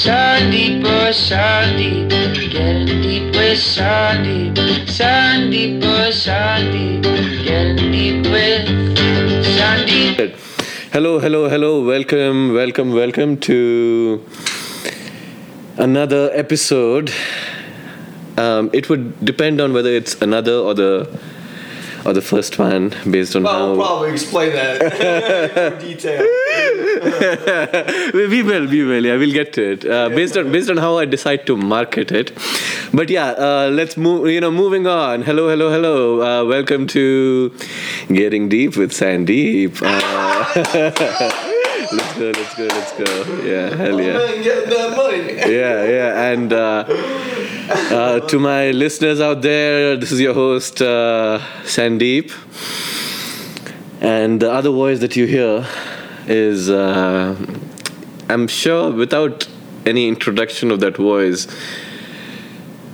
Sandeep, oh Sandeep, getting deep with Sandeep. Sandeep, oh Sandeep, getting deep with Sandeep. Hello, hello, hello. Welcome, welcome, welcome to another episode. Um, it would depend on whether it's another or the or the first one, based on Well, how we'll probably explain that in detail. we will, we will. Yeah, we'll get to it. Uh, based on based on how I decide to market it. But yeah, uh, let's move. You know, moving on. Hello, hello, hello. Uh, welcome to Getting Deep with Sandeep. Uh, let's go, let's go, let's go. Yeah, hell yeah. Man, getting that money. yeah, yeah, and uh, uh, to my listeners out there, this is your host uh, Sandeep, and the other voice that you hear is, uh, I'm sure, without any introduction of that voice,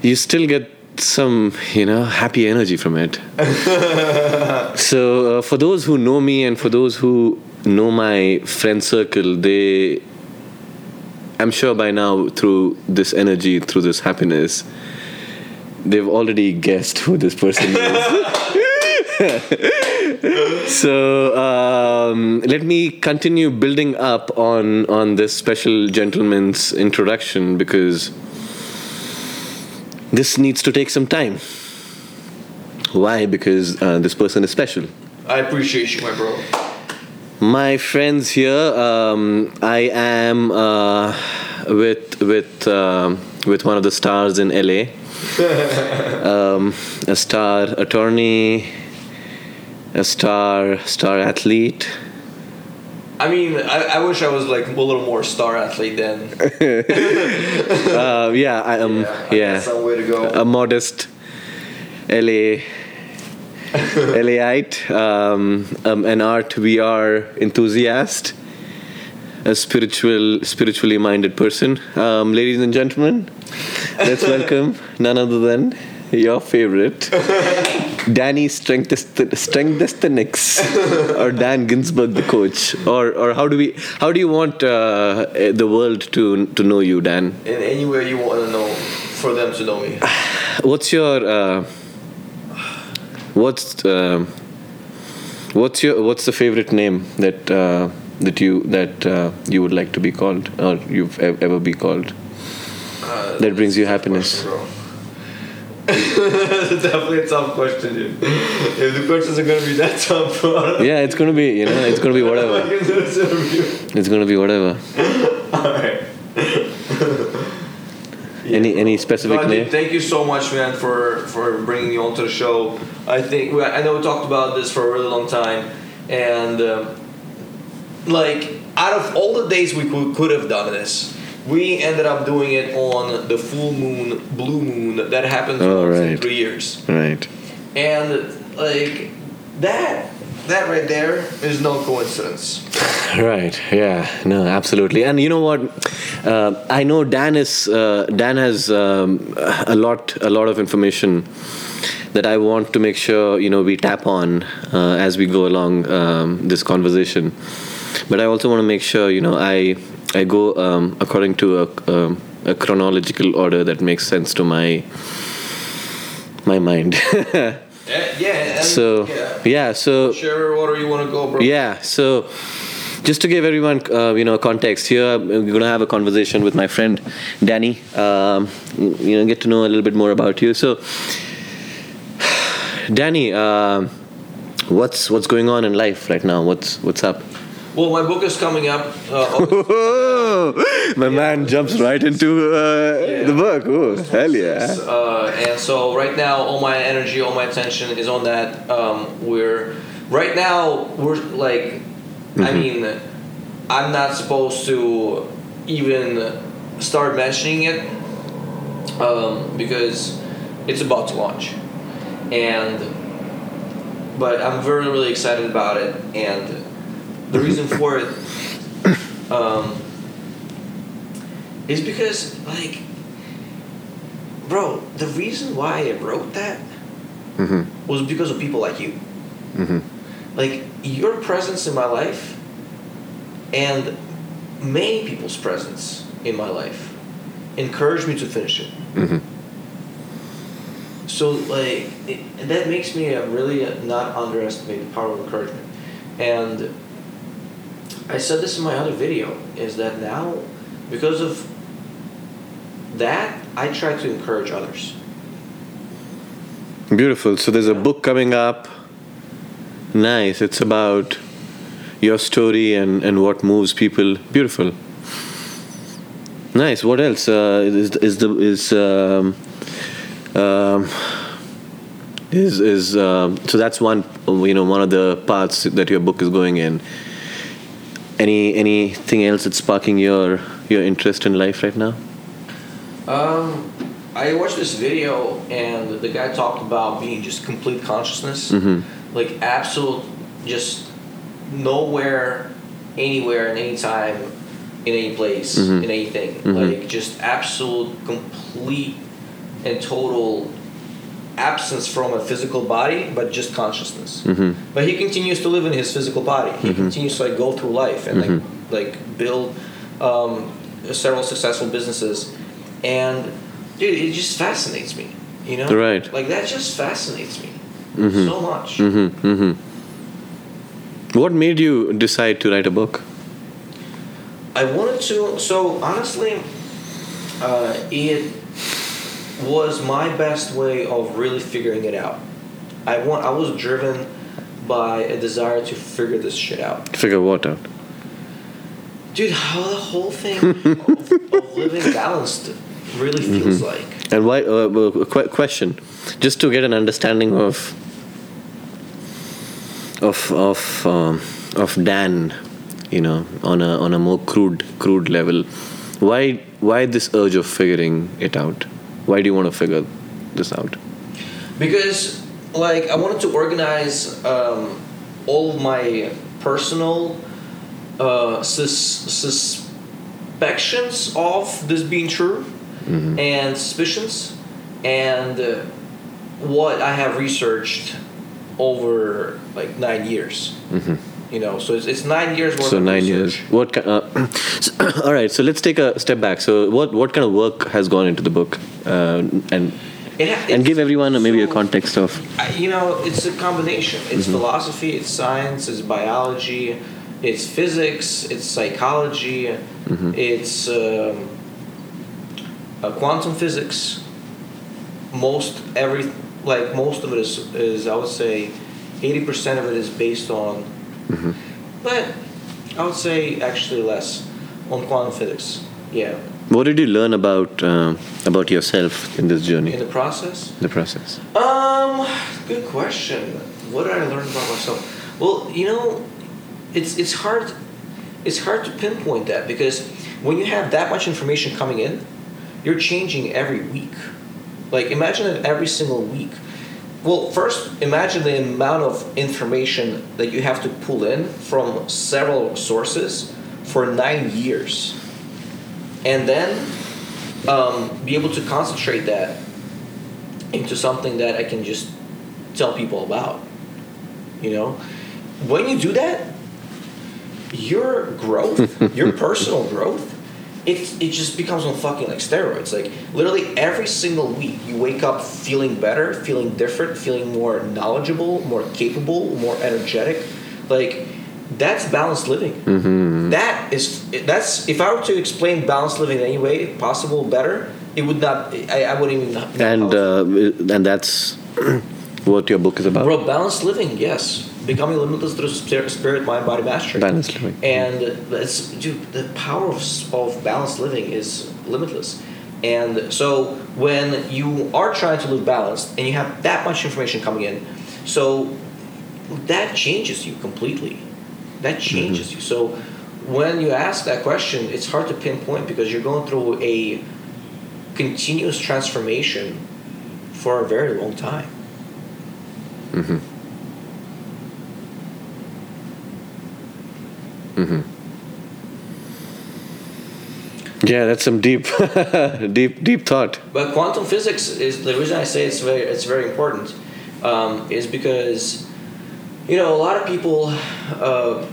you still get some, you know, happy energy from it. so, uh, for those who know me and for those who know my friend circle, they I'm sure by now, through this energy, through this happiness, they've already guessed who this person is. so um, let me continue building up on on this special gentleman's introduction because this needs to take some time. Why? Because uh, this person is special. I appreciate you, my bro. My friends here, um, I am uh, with with um with one of the stars in LA, um, a star attorney, a star star athlete. I mean, I, I wish I was like a little more star athlete then. Uh, yeah, I am. I Yeah, guess some way to go. a modest LA. LAite, um, um, an art VR enthusiast, a spiritual, spiritually minded person. Um, ladies and gentlemen, let's welcome none other than your favorite, Danny Strengthisthenics, or Dan Ginsburg, the coach, or or how do we, how do you want uh, the world to to know you, Dan? In any way you want to know, for them to know me. What's your uh, what's uh, what's your what's the favorite name that uh, that you that uh, you would like to be called or you've ev- ever be called Uh, that brings you happiness? Definitely a tough question, dude. If the questions are gonna be that tough, Yeah, it's gonna be you know it's gonna be know if I whatever. can do this interview. It's gonna be whatever. Alright. Any any specific No, name? thank you so much, man, for for bringing me onto the show. I think well, I know we talked about this for a really long time, and um, like out of all the days we could, could have done this, we ended up doing it on the full moon, blue moon that happens Oh, once in three years, Right. and like that. That right there is no coincidence. Right. Yeah. No. Absolutely. And you know what? Uh, I know Dan is uh, Dan has um, a lot a lot of information that I want to make sure you know we tap on uh, as we go along um, this conversation. But I also want to make sure you know I I go um, according to a, um, a chronological order that makes sense to my my mind. Yeah, yeah. So yeah. yeah. So order you want to go, bro. yeah. So, just to give everyone, uh, you know, context here, we're gonna have a conversation with my friend Danny. Um, you know, get to know a little bit more about you. So, Danny, um what's what's going on in life right now? What's what's up? Well, my book is coming up. Uh, my man jumps right into uh, the book. Oh, hell yeah! Uh, and so right now, all my energy, all my attention is on that. Um, we're right now we're like, I mean, I'm not supposed to even start mentioning it um, because it's about to launch, and but I'm very really excited about it, and the reason for it um, is because like bro, the reason why I wrote that Mm-hmm. was because of people like you. Mm-hmm. Like your presence in my life and many people's presence in my life encouraged me to finish it. Mhm. So like it, that makes me uh, really not underestimate the power of encouragement. And I said this in my other video is that now because of that I try to encourage others. Beautiful. So there's a book coming up. Nice. It's about your story and, and what moves people. Beautiful. Nice. What else? Uh, is is the is um, um, is is um, so that's one you know one of the paths that your book is going in. Any anything else that's sparking your your interest in life right now? Um, I watched this video and the guy talked about being just complete consciousness, Mhm. like absolute, just nowhere, anywhere, and anytime, in any place, Mhm. in anything, Mhm. like just absolute, complete, and total absence from a physical body, but just consciousness. Mm-hmm. But he continues to live in his physical body. He Mhm. continues to like go through life and Mhm. like like build um, several successful businesses, and dude, it just fascinates me. You know, Right. Like that just fascinates me Mhm. so much. Mm-hmm, mm-hmm. What made you decide to write a book? I wanted to. So honestly, uh, it was my best way of really figuring it out. I want. I was driven by a desire to figure this shit out. Figure what out? Dude, how the whole thing of, of living balanced really feels Mm-hmm. like. And why? Uh, well, qu- question, just to get an understanding of of of um, of Dan, you know, on a on a more crude crude level. Why why this urge of figuring it out? Why do you want to figure this out? Because, like, I wanted to organize um, all of my personal uh, sus- suspicions of this being true and suspicions and uh, what I have researched over like nine years. You know, so it's, it's nine years worth So of nine research. years. What? ki- Uh, so- all right. So let's take a step back. So what what kind of work has gone into the book, uh, and It and give everyone a, maybe a context of you know, it's a combination. It's philosophy, it's science, it's biology, it's physics, it's psychology, it's um, uh, quantum physics. Most every like most of it is is I would say eighty percent of it is based on, but I would say actually less on quantum physics. Yeah, what did you learn about uh, about yourself in this journey, in the process. the process. Um, good question. What did I learn about myself? Well, you know, it's it's hard it's hard to pinpoint that because when you have that much information coming in, you're changing every week. Like imagine that every single week. Well, first imagine the amount of information that you have to pull in from several sources for nine years, and then um, be able to concentrate that into something that I can just tell people about. You know, when you do that, your growth, your personal growth, it it just becomes on fucking like steroids. Like literally every single week, you wake up feeling better, feeling different, feeling more knowledgeable, more capable, more energetic. Like that's balanced living. Mm-hmm. That is that's if I were to explain balanced living in any way possible better, it would not. I, I wouldn't even. And uh, and that's what your book is about. Bro, balanced living, yes. Becoming limitless through spirit, mind, body mastery. Balanced living. And it's, dude, the power of, of balanced living is limitless. And so when you are trying to live balanced and you have that much information coming in, so that changes you completely. That changes you. So when you ask that question, it's hard to pinpoint because you're going through a continuous transformation for a very long time. Mm-hmm. Mm-hmm. Yeah, that's some deep, deep, deep thought. But quantum physics is the reason I say it's very it's very important um, is because you know a lot of people uh,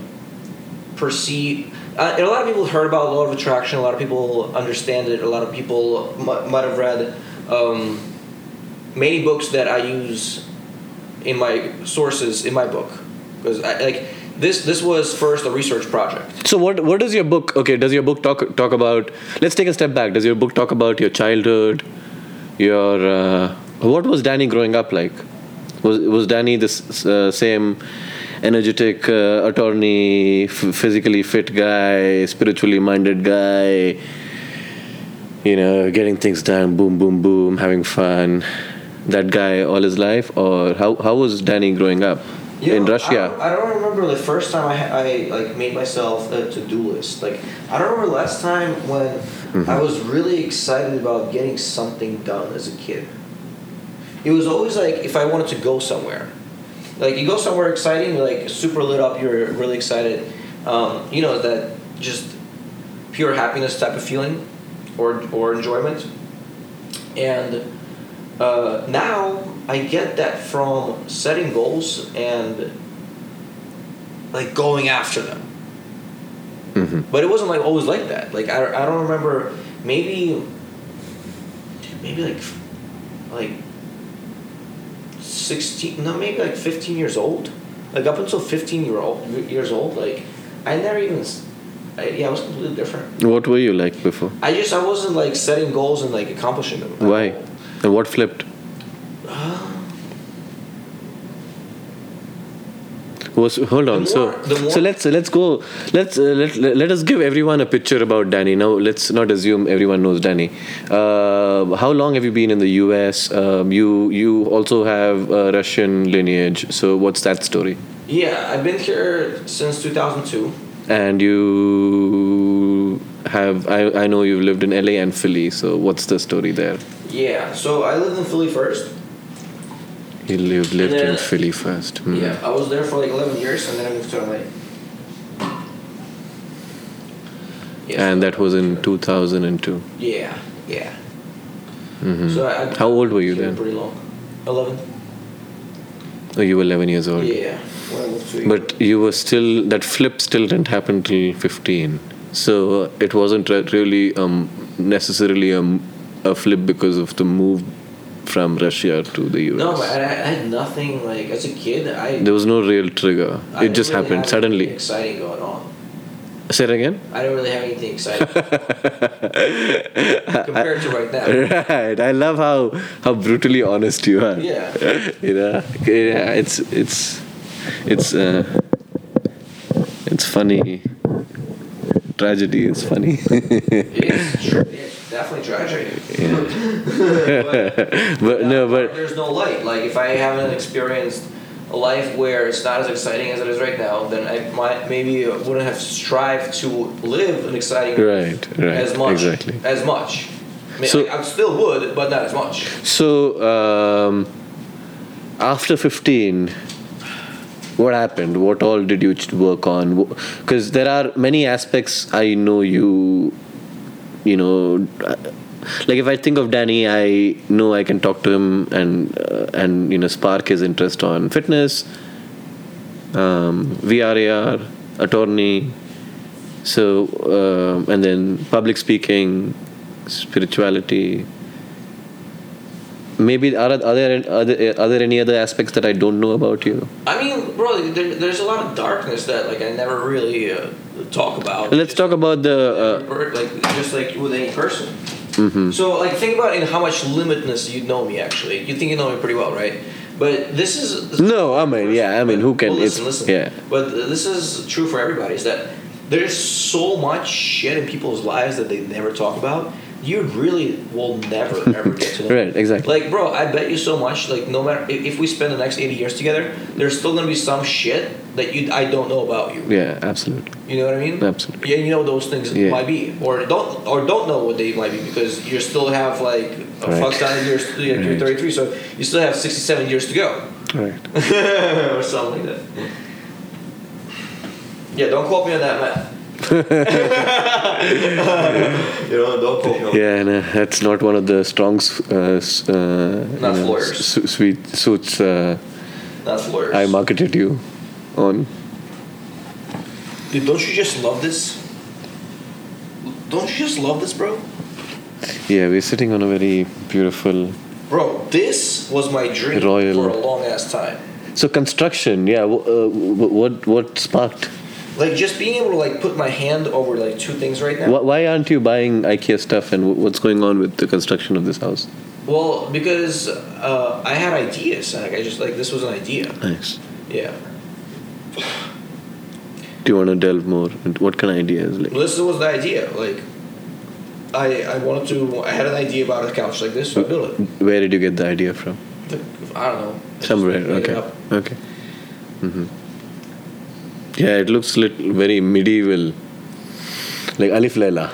perceive uh, and a lot of people heard about law of attraction. A lot of people understand it. A lot of people m- might have read um, many books that I use in my sources in my book because I like this this was first a research project. So what what does your book? Okay, does your book talk talk about? Let's take a step back. Does your book talk about your childhood? Your uh, what was Danny growing up like? Was was Danny this uh, same energetic uh, attorney, f- physically fit guy, spiritually minded guy? You know, getting things done, boom, boom, boom, having fun. That guy all his life, or how how was Danny growing up You in know, I Russia? don't, I don't remember the first time I, I like made myself a to-do list. Like I don't remember the last time when Mm-hmm. I was really excited about getting something done as a kid. It was always like if I wanted to go somewhere, like you go somewhere exciting, you're like super lit up, you're really excited. Um, you know that just pure happiness type of feeling, or or enjoyment. And uh, now I get that from setting goals and like going after them. hmm But it wasn't like always like that. Like I, I don't remember maybe maybe like like 16 no maybe like 15 years old like up until 15 year old years old like I never even I, yeah I was completely different What were you like before? I just I wasn't like setting goals and like accomplishing them Why? And what flipped? Was hold on. So more- more- so let's let's go. Let's uh, let, let let us give everyone a picture about Danny. Now let's not assume everyone knows Danny. Uh, how long have you been in the U.S.? Um, you you also have a Russian lineage. So what's that story? yeah I've been here since 2002 And you have I I know you've lived in L.A. and Philly. So what's the story there? yeah so I lived in Philly first You lived lived in Philly first. Hmm. Yeah, I was there for like 11 years and then I moved to LA. Yeah. And that was in 2002. Yeah, yeah. hmm So I, I- How old were you then? Pretty long. 11. Oh, you were 11 years old. Yeah, when I moved to But you were still, that flip still didn't happen till 15. So it wasn't really um, necessarily a flip because of the move from Russia to the US. No, but I, I had nothing like as a kid. I there was no real trigger. I it just really happened suddenly. Exciting going on. Say it again? I don't really have anything exciting compared to right now. right. I love how how brutally honest you are. Yeah. you know, yeah, it's it's it's uh, it's funny. Tragedy is funny. It's, tr- it's definitely tragic. but no, but there's no light. Like if I haven't experienced a life where it's not as exciting as it is right now, then I might maybe wouldn't have strived to live an exciting right, right, as much exactly. as much. I, mean, So- I, I still would, but not as much. So um, after fifteen, what happened? What all did you work on? Because there are many aspects I know you. You know, like if I think of Danny, I know I can talk to him and uh, and you know spark his interest on fitness, um, VRAR, attorney. So um and then public speaking, spirituality. Maybe are, are there are there, are there any other aspects that I don't know about you? I mean, bro, there, there's a lot of darkness that like I never really uh, talk about. Let's Just talk about the. Uh, like just like with any person. mhm. So like think about in how much limitness you know me actually. You think you know me pretty well, right? But this is this No, I mean, yeah, I mean, who can- Well, listen, listen. yeah. But this is true for everybody. Is that there's so much shit in people's lives that they never talk about. You really will never ever get to know. Right, exactly. Like, bro, I bet you so much. Like, no matter if, if we spend the next eighty years together, there's still gonna be some shit that you I don't know about you. yeah, absolutely. You know what I mean? Absolutely. Yeah, you know those things Yeah. might be, or don't, or don't know what they might be because you still have like a Right. fuck ton of years. Like You're 33, so you still have 67 years to go, Right. or something like that. Yeah, don't quote me on that math. you know, don't quote me Yeah, no, that's not one of the strong, uh, uh, you Not know, lawyers. su- sweet suits uh, That's lawyers. I marketed you on. Dude, don't you just love this? don't you just love this, bro? Yeah, we're sitting on a very beautiful. Bro, this was my dream Royal. for a long ass time. So construction, yeah. wh- Uh, wh- what what sparked? Like just being able to like put my hand over like two things right now. Why aren't you buying IKEA stuff? And what's going on with the construction of this house? Well, because uh, I had ideas. Like I just like this was an idea. Nice. Yeah. Do you want to delve more? into What kind of ideas? Like, Well, this was the idea. Like, I I wanted to. I had an idea about a couch like this, so I built it. where did you get the idea from? The- I don't know. Somewhere. Okay. Okay. hmm Yeah, it looks lit- very medieval, like Alif Laila.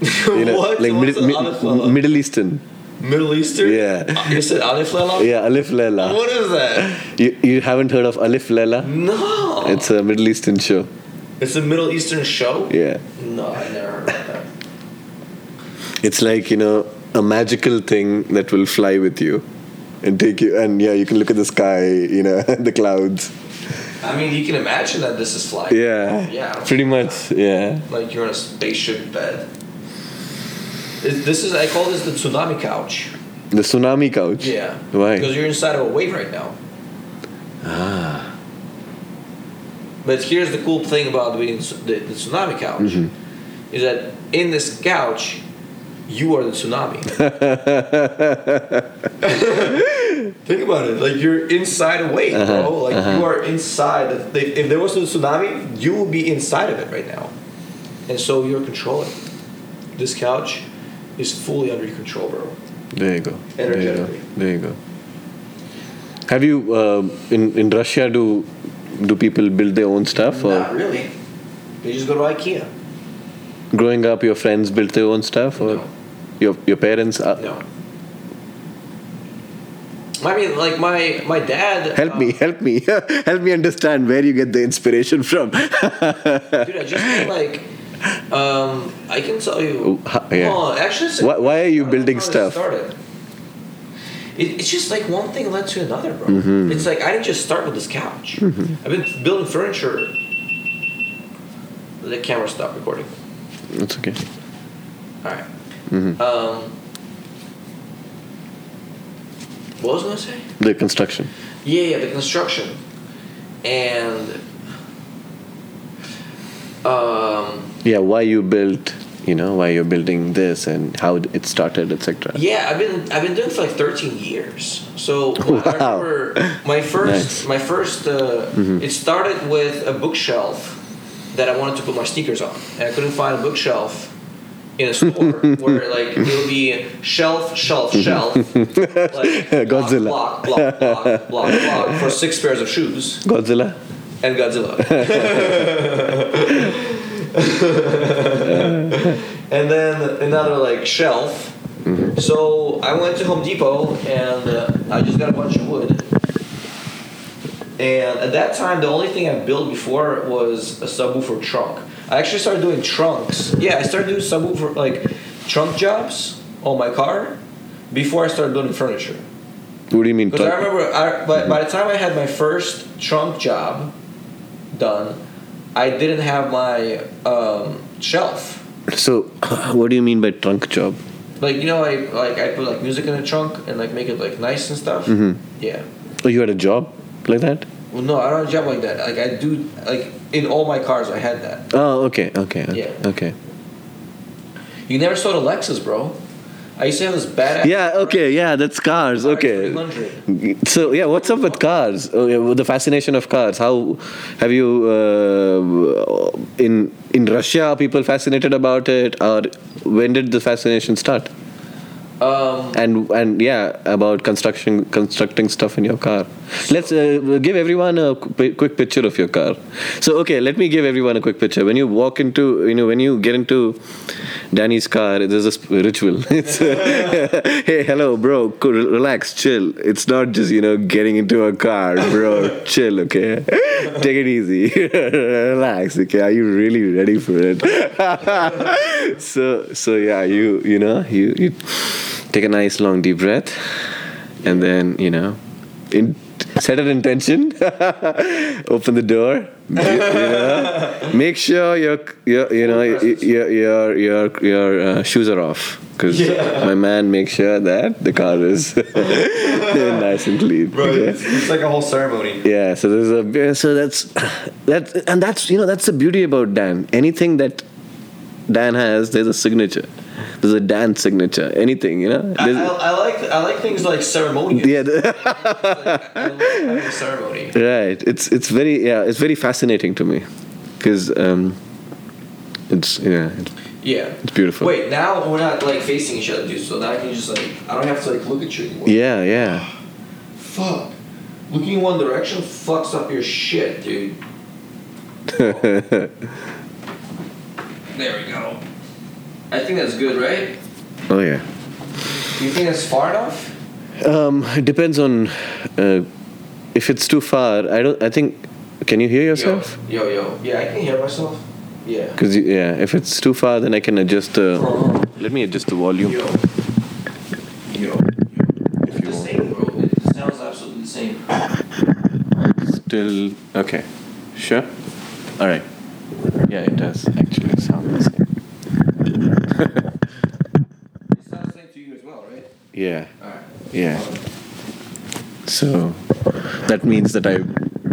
You know, what? like mid- mid- Middle Eastern. Middle Eastern. Yeah. You said Alif Laila. Yeah, Alif Laila. What is that? You you haven't heard of Alif Laila? No. It's a Middle Eastern show. It's a Middle Eastern show. Yeah. No, I never heard about that. It's like, you know, a magical thing that will fly with you and take you and yeah, you can look at the sky, you know, the clouds. I mean, you can imagine that this is flying. Yeah. Yeah. Pretty much, yeah. Like you're in a spaceship bed. It- This is I call this the tsunami couch. The tsunami couch. Yeah. Why? Because you're inside of a wave right now. Ah. But here's the cool thing about being the, the tsunami couch Mhm. is that in this couch, you are the tsunami. Think about it. Like you're inside a wave, bro. Uh-huh, Like uh-huh. you are inside. The, if there was a tsunami, you will be inside of it right now, and so you're controlling. This couch is fully under your control, bro. There you go. There you go. There you go. Have you um in in Russia do do people build their own stuff or Not really. They just go to IKEA. growing up your friends built their own stuff or No. Your your parents are, No. I mean, like my my dad. help uh, me help me help me understand where you get the inspiration from dude. I just feel like. Um, I can tell you. Oh, yeah. Well, actually, Why- why are you I don't know building stuff? Started. It, it's just like one thing led to another, bro. Mm-hmm. It's like I didn't just start with this couch. I've been building furniture. The camera stopped recording. that's okay All right. Mhm. Um, what was I gonna say? the construction Yeah, yeah, the construction, and um, yeah why you built you know why you're building this and how it started etc yeah, I've been I've been doing it for like thirteen years. So when I remember my first Nice. Mm-hmm. my first uh, it started with a bookshelf that I wanted to put my sneakers on, and I couldn't find a bookshelf in a store where like it'll be shelf, shelf, shelf, like Godzilla. block, block, block, block, block, block for six pairs of shoes Godzilla and Godzilla. and then another like shelf. So I went to Home Depot and uh, I just got a bunch of wood. And at that time, the only thing I built before was a subwoofer trunk. I actually started doing trunks. Yeah, I started doing subwoofer like trunk jobs on my car before I started building furniture. what do you mean Because I remember, I, by, by the time I had my first trunk job done, I didn't have my um, shelf. so what do you mean by trunk job Like you know, I like I put like music in the trunk and like make it like nice and stuff. Mhm. Yeah. oh you had a job like that Well, no, I don't have a job like that. Like I do, like in all my cars, I had that. oh okay okay okay, Yeah. okay. You never saw the Lexus, bro. I used to have this badass. yeah okay yeah that's cars okay So yeah, what's up with cars? Oh, yeah, the fascination of cars. How have you uh, in in Russia? Are people fascinated about it, or when did the fascination start? Um, And and yeah, about construction constructing stuff in your car. Let's uh, give everyone a qu- quick picture of your car. So okay, let me give everyone a quick picture. When you walk into you know when you get into Danny's car, there's a ritual. It's hey hello bro, relax, chill. It's not just you know getting into a car, bro. chill, okay. Take it easy, relax. Okay, are you really ready for it? so so yeah, you you know you you take a nice long deep breath, and then you know, in set an intention, open the door. You, you know, make sure your your you know your your your your uh, shoes are off because my man makes sure that the car is nice and clean. okay? It's, it's like a whole ceremony. Yeah, so there's a so that's that and that's you know that's the beauty about Dan. Anything that Dan has, there's a signature. There's a dance signature. Anything, you know. I, I, I like I like things like ceremonious. yeah, Like, I having a ceremony. right. It's it's very yeah. It's very fascinating to me because um, it's yeah. It's, Yeah. It's beautiful. Wait, now we're not like facing each other, dude. So now I can just like I don't have to like look at you anymore. yeah, yeah. Fuck. Looking in one direction fucks up your shit, dude. There we go. I think that's good, right? oh yeah. You think that's far enough? Um, it depends on uh, if it's too far. I don't. I think. Can you hear yourself? Yo, yo, yo. Yeah, I can hear myself. Yeah. Because yeah, if it's too far, then I can adjust the. Let me adjust the volume. Yo. Yo. If you The want. same, bro. It sounds absolutely the same. Still okay. Sure. All right. Yeah, it does actually sound the same. It sounds the same to you as well, right? Yeah. Alright. Yeah. So that means that I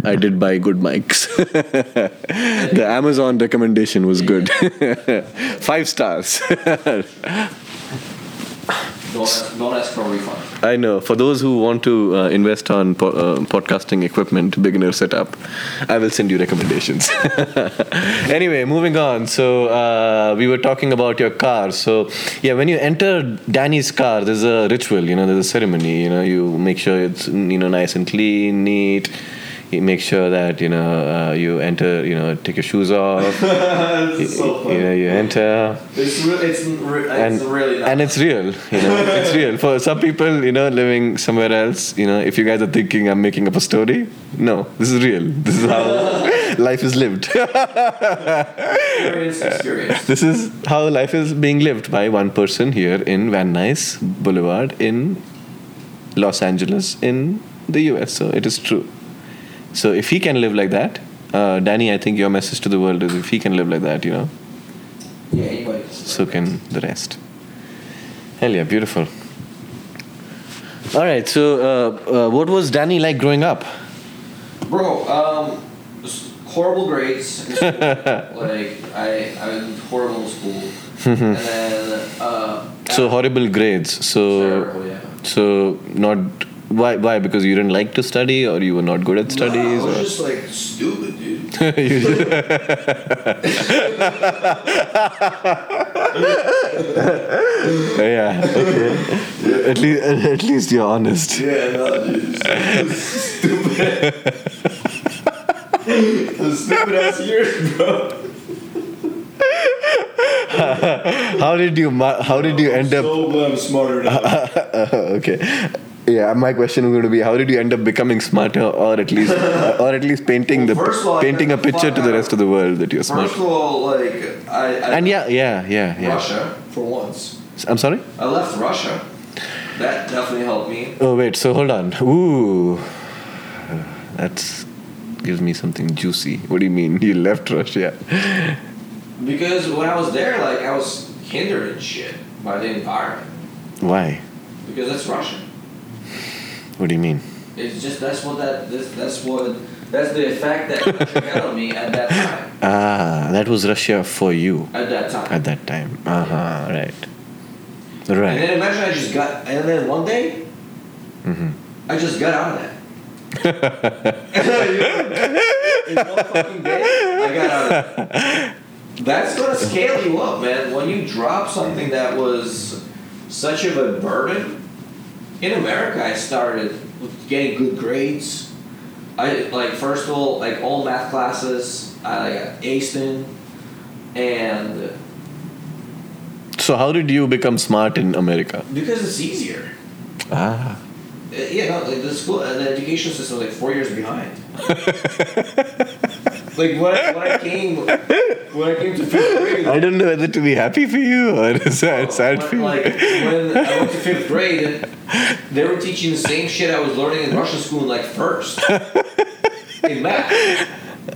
I did buy good mics. the Amazon recommendation was good. Five stars. Don't ask, for a refund. I know. For those who want to uh, invest on po- uh, podcasting equipment, beginner setup, I will send you recommendations. anyway, moving on. So uh, we were talking about your car. So yeah, when you enter Danny's car, there's a ritual. You know, there's a ceremony. You know, you make sure it's you know nice and clean, neat. Make sure that you know uh, you enter. You know, take your shoes off. you, you know, you enter It's, re- it's, re- and, it's really not. and it's real you know it's real for some people you know living somewhere else you know if you guys are thinking i'm making up a story no this is real this is how life is lived experience, experience. this is how life is being lived by one person here in van nuys boulevard in los angeles in the us so it is true so if he can live like that uh, danny i think your message to the world is if he can live like that you know Yeah, anybody. so can the rest. Hell yeah, beautiful. All right, so uh, uh, what was Danny like growing up? Bro, um, horrible grades. in school. like I, I was horrible in school, and then uh, So horrible grades. So terrible, yeah. so not why why because you didn't like to study or you were not good at studies No, I or just like stupid, dude. Yeah. Okay. At least at least you're honest. Yeah, no, dude. Stupid. stupid ass years, bro. How did you how did you end up So glad I'm smarter now. okay. Yeah, my question is going to be: How did you end up becoming smarter, or at least, or at least painting the Well, of all, painting a picture to the rest of the world that you're smart? First of all, like I, I And yeah, yeah, yeah, yeah. Russia for once. I'm sorry. I left Russia. That definitely helped me. Oh wait, so hold on. Ooh, that gives me something juicy. What do you mean? You left Russia? Because when I was there, like I was hindered and shit by the environment. Why? Because that's Russia. What do you mean? It's just that's what that this, that's what that's the effect that Russia got on me at that time. Ah, that was Russia for you At that time. at that time. Uh huh. Right. Right. And then imagine I just got and then one day Mm-hmm. I just got out of that. In one fucking day, I got out of that. That's gonna scale you up, man. When you drop something that was such of a burden. In America, I started getting good grades. I like first of all, like all math classes, I like aced in, and So how did you become smart in America? because it's easier. Ah. Uh, Yeah, no, like the school, the education system is like four years behind. like when I, when I came when I came to fifth grade. I don't know whether to be happy for you or sad, sad for you. like when I went to fifth grade, they were teaching the same shit I was learning in Russian school in like first in math.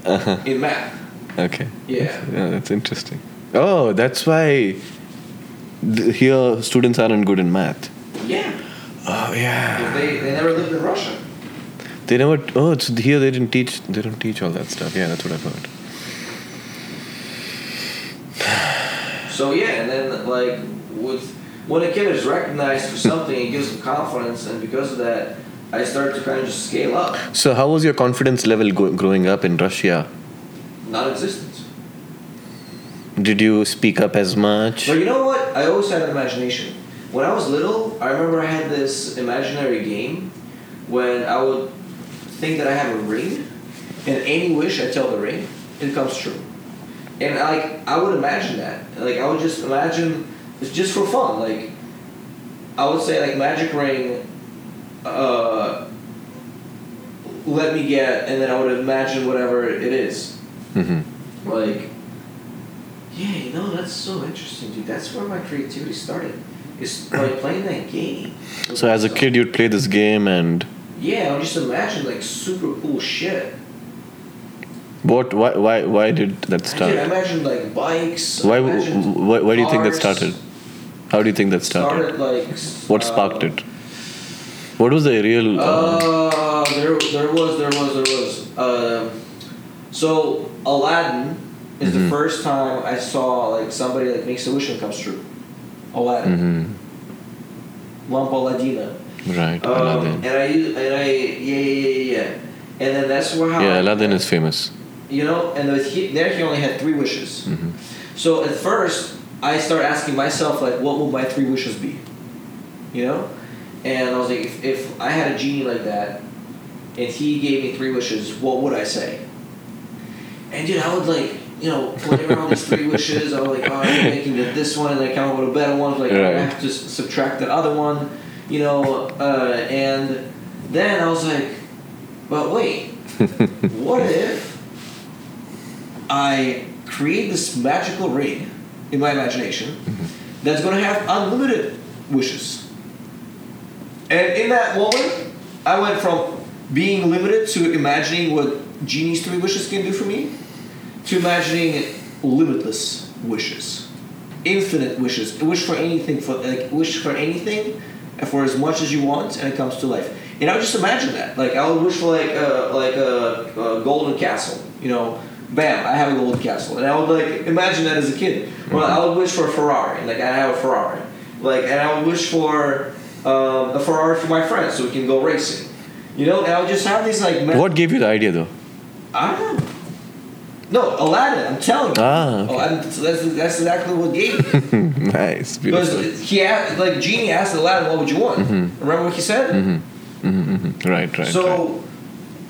Uh-huh. In math, Okay. yeah. Yeah, that's interesting. Oh, that's why th- here students aren't good in math. Yeah, Oh yeah. they, they never lived in Russia. They never. Oh, it's here. They didn't teach. They don't teach all that stuff. Yeah, that's what I've heard. So yeah, and then like with when a kid is recognized for something, it gives them confidence, and because of that, I started to kind of just scale up. So, how was your confidence level go- growing up in Russia? Non-existent. Did you speak up as much? But you know what? I always had an imagination. When I was little, I remember I had this imaginary game when I would think that I have a ring, and any wish I tell the ring, it comes true. And like I would imagine that. Like I would just imagine it's just for fun. Like I would say like magic ring uh let me get and then I would imagine whatever it is. hmm Like, yeah, you know, that's so interesting, dude. That's where my creativity started. Is like playing that game. So, as a kid, you'd play this game, and Yeah, I would just imagine like super cool shit. what? Why? Why? Why did that start? I start? imagined like bikes. Why? Why, why do you think that started? How do you think that started? Started like. What uh, sparked it? What was the real? Uh, Uh, there, there was, there was, there was. Um, so Aladdin is the Mhm. first time I saw like somebody like makes a wish and comes true. Aladdin, mhm. Lamp Aladdina. Right. Um, Aladdin. and I use- and I yeah yeah yeah yeah, and then that's where how Yeah, I- Aladdin is famous. you know, and he, there he only had three wishes. hmm So at first, I started asking myself like, what would my three wishes be? You know, and I was like, if, if I had a genie like that, and he gave me three wishes, what would I say? And dude, I would like, you know, play around these three wishes. I was like, oh, I'm making the, this one, and I come up with a better one. Like, Right. I have to subtract the other one, you know. Uh, and then I was like, but wait, what if I create this magical ring in my imagination that's going to have unlimited wishes? And in that moment, I went from being limited to imagining what Genie's three wishes can do for me to imagining limitless wishes, infinite wishes, wish for anything, for like wish for anything, for as much as you want, and it comes to life. And I would just imagine that, like I would wish for like a like a, a golden castle, you know, bam, I have a golden castle, and I would like imagine that as a kid. Or I would wish for a Ferrari, like I have a Ferrari, like and I would wish for um, a Ferrari for my friends so we can go racing, you know, and I would just have these like. What gave you the idea, though? I don't know. No, Aladdin. I'm telling you. Ah, okay. Oh, so that's that's exactly what gave me. nice, beautiful. Because he asked, like genie asked Aladdin, "What would you want?" Remember what he said? Mm-hmm. Mm-hmm. Right, right, so,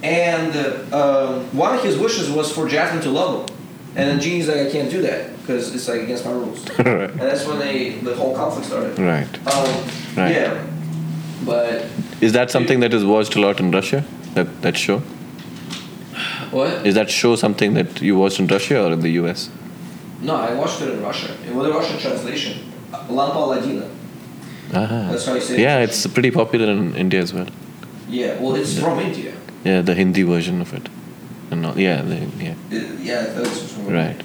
and uh, um, one of his wishes was for Jasmine to love him, and then genie's like, "I can't do that because it's like against my rules." right. right, and that's when they the whole conflict started. right. Um, Right. Yeah, but Is that something that is watched a lot in Russia? That that show? What? Is that show something that you watched in Russia or in the U.S.? No, I watched it in Russia. It was a Russian translation, Lampa Aladdina. Ah. That's how you say it. Yeah, it's pretty popular in India as well. Yeah, well, it's from India. Yeah, the Hindi version of it. And all, yeah, the, yeah, It- yeah, that's from right.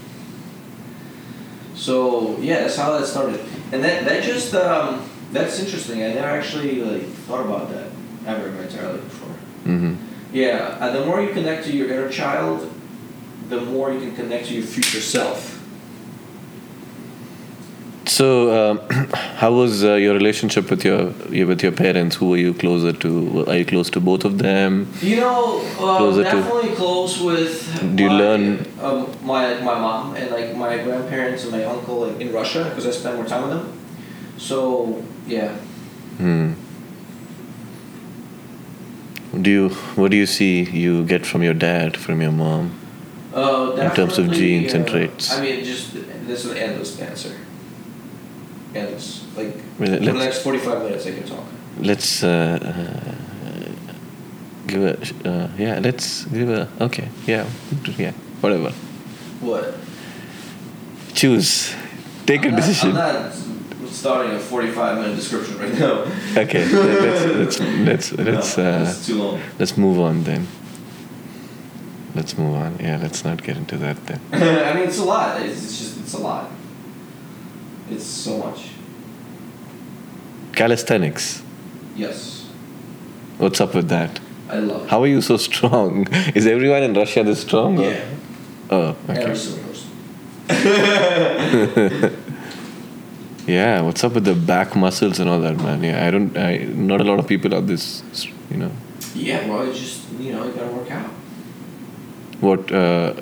So yeah, that's how that started, and that that just um, that's interesting. I never actually like thought about that ever entirely before. Mm-hmm. Yeah, and the more you connect to your inner child, the more you can connect to your future self. So, um, how was uh, your relationship with your your- with your parents? Who were you closer to? Are you close to both of them? You know, uh, Closer to- definitely close with. Do you my, learn- Um, my my mom and like my grandparents and my uncle like, in Russia because I spent more time with them. So yeah, Hmm. Do you what do you see you get from your dad, from your mom? uh, In terms of genes and uh, traits. I mean, just this is an endless answer. Endless, like Well, for the let's- next forty-five minutes, I can talk. Let's uh, uh, give a uh, yeah. Let's give a okay. Yeah, yeah. Whatever. What? Choose. Take I'm a not- decision. Starting a 45 minute description right now. Okay. let's let's let's let's No, uh, too long. let's move on then. Let's move on. Yeah, let's not get into that then. I mean, it's a lot. It's, it's just, it's a lot. It's so much. Calisthenics. Yes. What's up with that? I love it. How are you so strong? Is everyone in Russia this strong? or- Yeah. Oh, Every okay. single person. Yeah, what's up with the back muscles and all that, man? Yeah, I don't. I not a lot of people have this. You know, Yeah, well, it's just, you know, you gotta work out. what? Uh,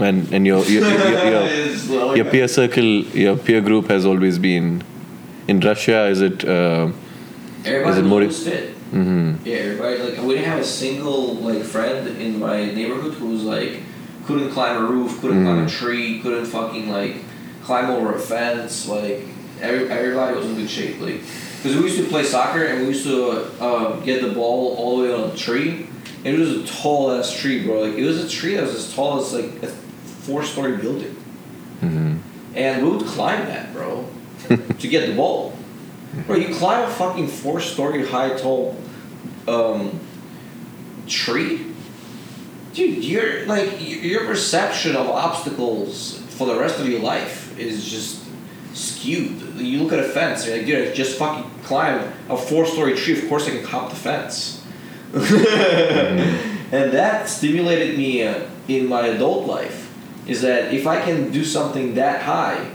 and and your your, your, your, your peer circle, your peer group has always been in Russia. Is it? Uh, Everybody Is it was more- always fit. hmm Yeah, everybody like we didn't have a single like friend in my neighborhood who was like couldn't climb a roof, couldn't climb a tree, couldn't fucking like climb over a fence. Like every, everybody was in good shape. Like because we used to play soccer and we used to uh, get the ball all the way on a tree. And it was a tall ass tree, bro. Like it was a tree that was as tall as like a four story building. hmm And we would climb that, bro, to get the ball. Bro, you climb a fucking four story high tall um, tree? Dude, you're like, your perception of obstacles for the rest of your life is just skewed. You look at a fence, you're like, dude, I just fucking climbed a four story tree, of course I can hop the fence. and that stimulated me uh, in my adult life is that if I can do something that high,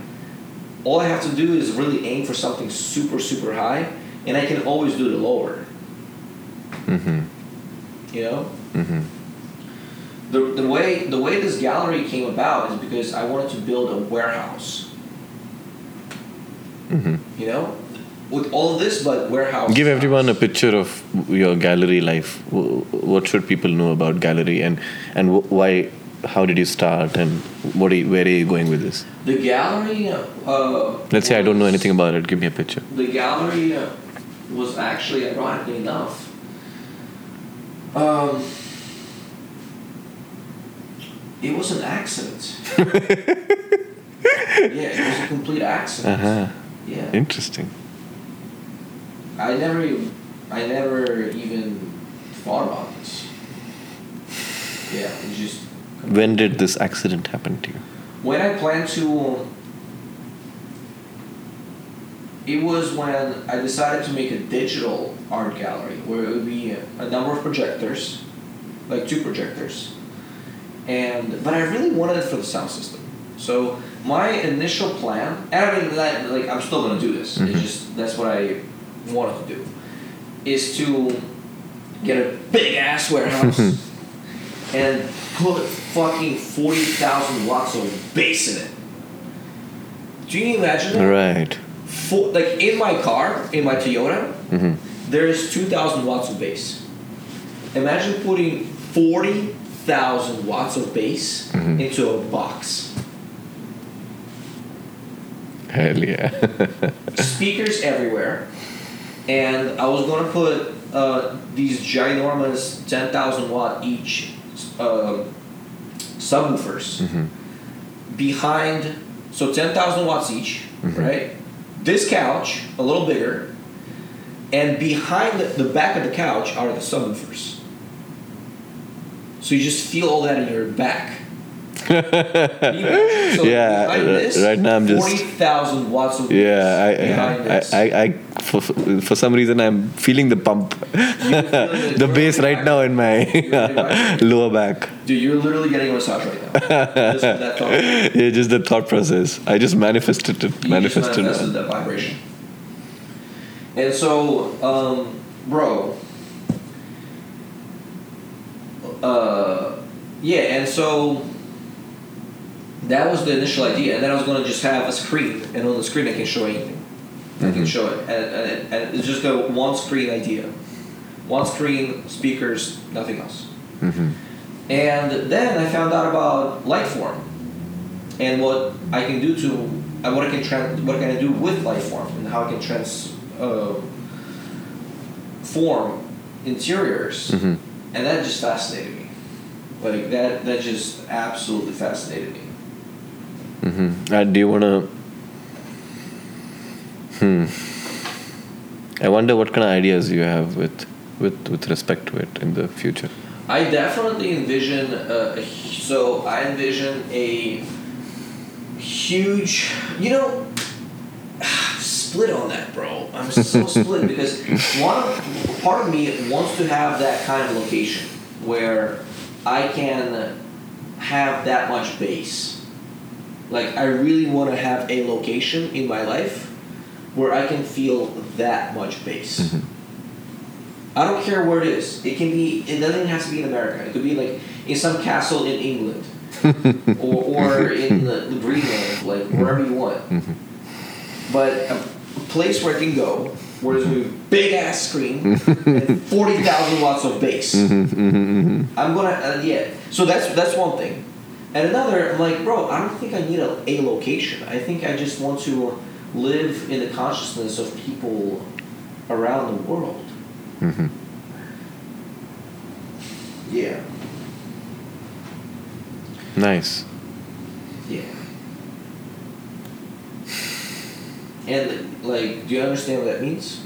all I have to do is really aim for something super, super high, and I can always do the lower. hmm You know, hmm the, the way the way this gallery came about is because I wanted to build a warehouse. Hmm You know, with all this, but warehouse. Give everyone a picture of your gallery life. What should people know about gallery and and why? How did you start and what? Are you, where are you going with this? The gallery. Uh, Let's say I don't know anything about it. Give me a picture. The gallery uh, was actually, ironically enough, um, it was an accident. yeah, it was a complete accident. Uh huh. Yeah, Interesting. I never, even- I never even thought about this. Yeah, it just When did this accident happen to you? when I planned to. It was when I decided to make a digital art gallery where it would be a, a number of projectors, like two projectors, and but I really wanted it for the sound system. So my initial plan, and I mean, that, like I'm still gonna do this. Mhm. It's just that's what I wanted to do, is to get a big ass warehouse and put fucking forty thousand watts of bass in it. Do you imagine that? Right. For, like in my car, in my Toyota, hmm there is two thousand watts of bass. Imagine putting forty thousand watts of bass Mhm. into a box. Hell yeah. Speakers everywhere, and I was gonna put uh, these ginormous ten thousand watt each uh, subwoofers hmm behind, so 10,000 watts each, Mhm. right? This couch, a little bigger, and behind the, the back of the couch are the subwoofers. So you just feel all that in your back. Can you imagine? So Yeah, this, right now I'm just- 40,000 watts of Yeah, I, I, this. I, I, for, for some reason I'm feeling the pump, can the bass right now in my You're already vibrating. lower back. Dude, you're literally getting a massage right now. Just that. Yeah, just the thought process. I just manifested it. You just manifested manifested that vibration. And so, um, bro. Uh, yeah, and so that was the initial idea, and then I was gonna just have a screen, and on the screen I can show anything. I can Mhm. show it, and, and, and it's just a one screen idea, one screen, speakers, nothing else. hmm And then I found out about Lightform and what I can do to and what I can trans what can I do with Lightform and how I can trans uh, form interiors hmm and that just fascinated me. Like that that just absolutely fascinated me. Mm-hmm. Uh, do you want to? Hmm. I wonder what kind of ideas you have with, with, with respect to it in the future. I definitely envision. Uh, so I envision a huge. You know, split on that, bro. I'm so split because one part of me wants to have that kind of location where I can have that much bass. Like I really want to have a location in my life where I can feel that much bass. Mm-hmm. I don't care where it is. It can be. It doesn't have to be in America. It could be like in some castle in England, or, or in the, the Greenland, like mm-hmm. wherever you want. Mm-hmm. But a, a place where I can go, where there's a big ass screen and forty thousand watts of bass. I'm gonna uh, yeah. So that's that's one thing. And another, I'm like, bro, I don't think I need a, a location. I think I just want to live in the consciousness of people around the world. Mm-hmm. Yeah. Nice. Yeah. And like, do you understand what that means?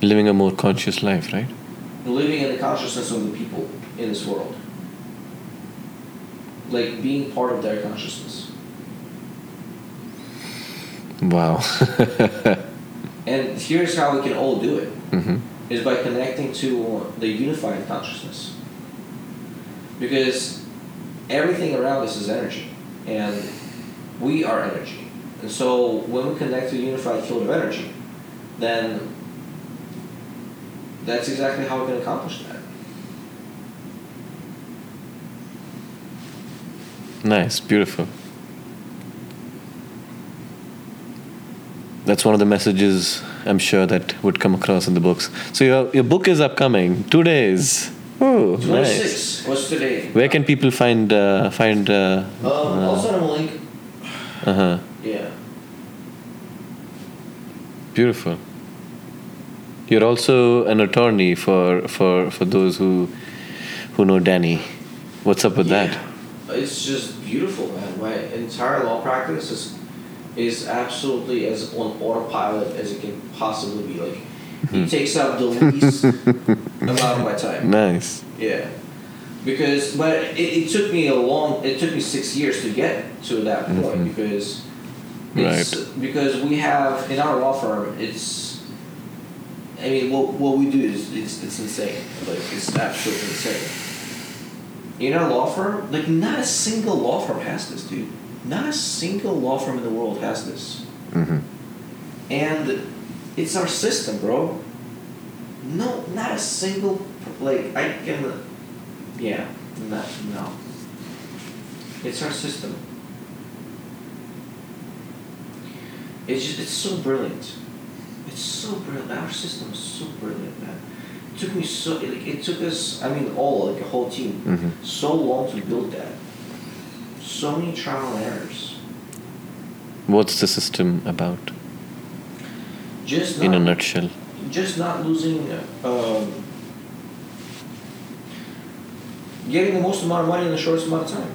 Living a more conscious life, right? Living in the consciousness of the people in this world. Like being part of their consciousness. Wow. And here's how we can all do it hmm is by connecting to the unified consciousness. Because everything around us is energy, and we are energy. And so when we connect to a unified field of energy, then that's exactly how we can accomplish that. Nice. Beautiful. That's one of the messages I'm sure that would come across in the books. So your your book is upcoming. Two days. Oh, nice. 26. What's today? Where can people find uh, find? Uh, Um, I'll send them a link. uh huh. Yeah. Beautiful. You're also an attorney for for for those who who know Danny. What's up with that? It's just beautiful, man. My entire law practice is is absolutely as on autopilot as it can possibly be. Like, it takes up the least amount of my time. Nice. Yeah, because but it, it took me a long. It took me six years to get to that point Mhm. because it's because we have in our law firm it's. I mean, what, what we do is it's, it's insane. Like it's absolutely insane. In our law firm, like not a single law firm has this, dude. Not a single law firm in the world has this, hmm and it's our system, bro. No, not a single like I can. Yeah, not no. It's our system. It's just it's so brilliant. It's so brilliant. Our system is so brilliant, man. It took me so like it took us. I mean, all like a whole team, hmm so long to build that. So many trial and errors. What's the system about? Just In a nutshell. just not losing. Um, getting the most amount of money in the shortest amount of time.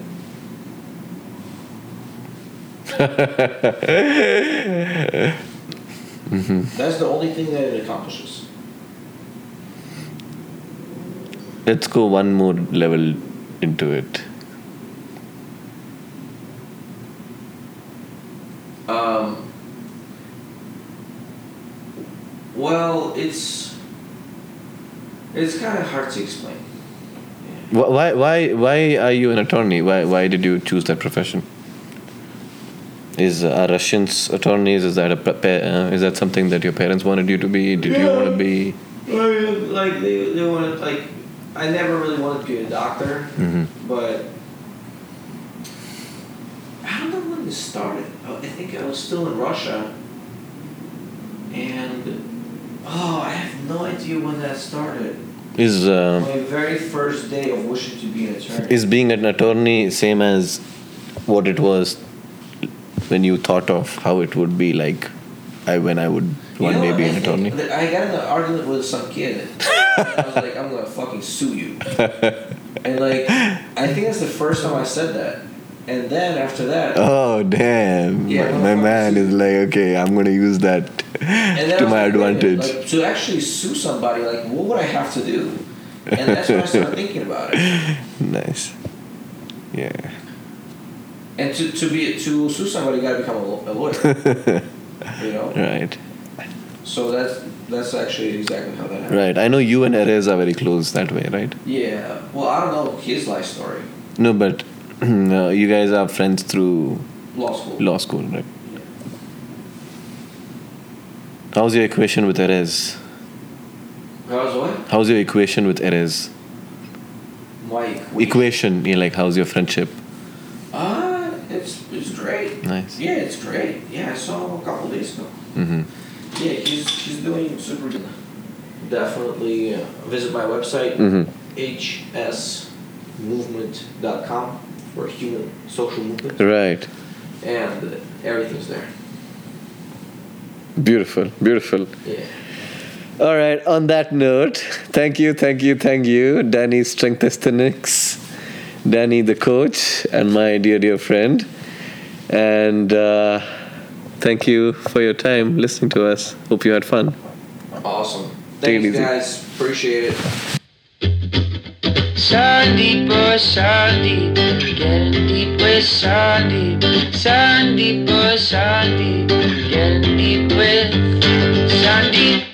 hmm That's the only thing that it accomplishes. Let's go one more level into it. Um, well, it's it's kind of hard to explain. Yeah. Why, why, why are you an attorney? Why, why did you choose that profession? Is uh, are Russians attorneys? Is that a uh, is that something that your parents wanted you to be? Did you want to be? Like they, they wanted like I never really wanted to be a doctor, hmm but I don't know when this started. Oh, I think I was still in Russia, and oh, I have no idea when that started. Is uh, My very first day of wishing to be an attorney. is being an attorney same as what it was when you thought of how it would be like? I when I would You one know day be I an attorney. I got in an argument with some kid. I was like, I'm gonna fucking sue you. And like, I think that's the first time I said that. And then after that, Oh damn! Yeah, my, my man is like, okay, I'm gonna use that and then I to my like, wait a minute, advantage. like, to actually sue somebody, like, what would I have to do? And that's when I started thinking about it. nice. Yeah. And to, to be to sue somebody, you gotta become a, a lawyer. you know. right. So that's that's actually exactly how that happened. Right. I know you and Erez are very close that way, right? Yeah. Well, I don't know his life story. No, but uh, you guys are friends through Law school. law school, right? Yeah. How's your equation with Erez? How's what? How's your equation with Erez? Mike. Equation, yeah, like how's your friendship? Ah, it's it's great. Nice. Yeah, it's great. Yeah, I saw him a couple days ago. Mm-hmm. Yeah, he's he's doing super good. Definitely uh, visit my website Mm-hmm. hsmovement.com for human social movement Right. and everything's there. Beautiful. Beautiful. Yeah. All right. On that note, thank you, thank you, thank you, Danny Strength Aesthetics, Danny the coach, and my dear, dear friend. And uh, thank you for your time listening to us. Hope you had fun. Awesome. Take it Thanks easy. guys. Appreciate it. Sandeep, oh Sandeep, getting deep with Sandeep. Sandeep, oh Sandeep, getting deep with Sandeep.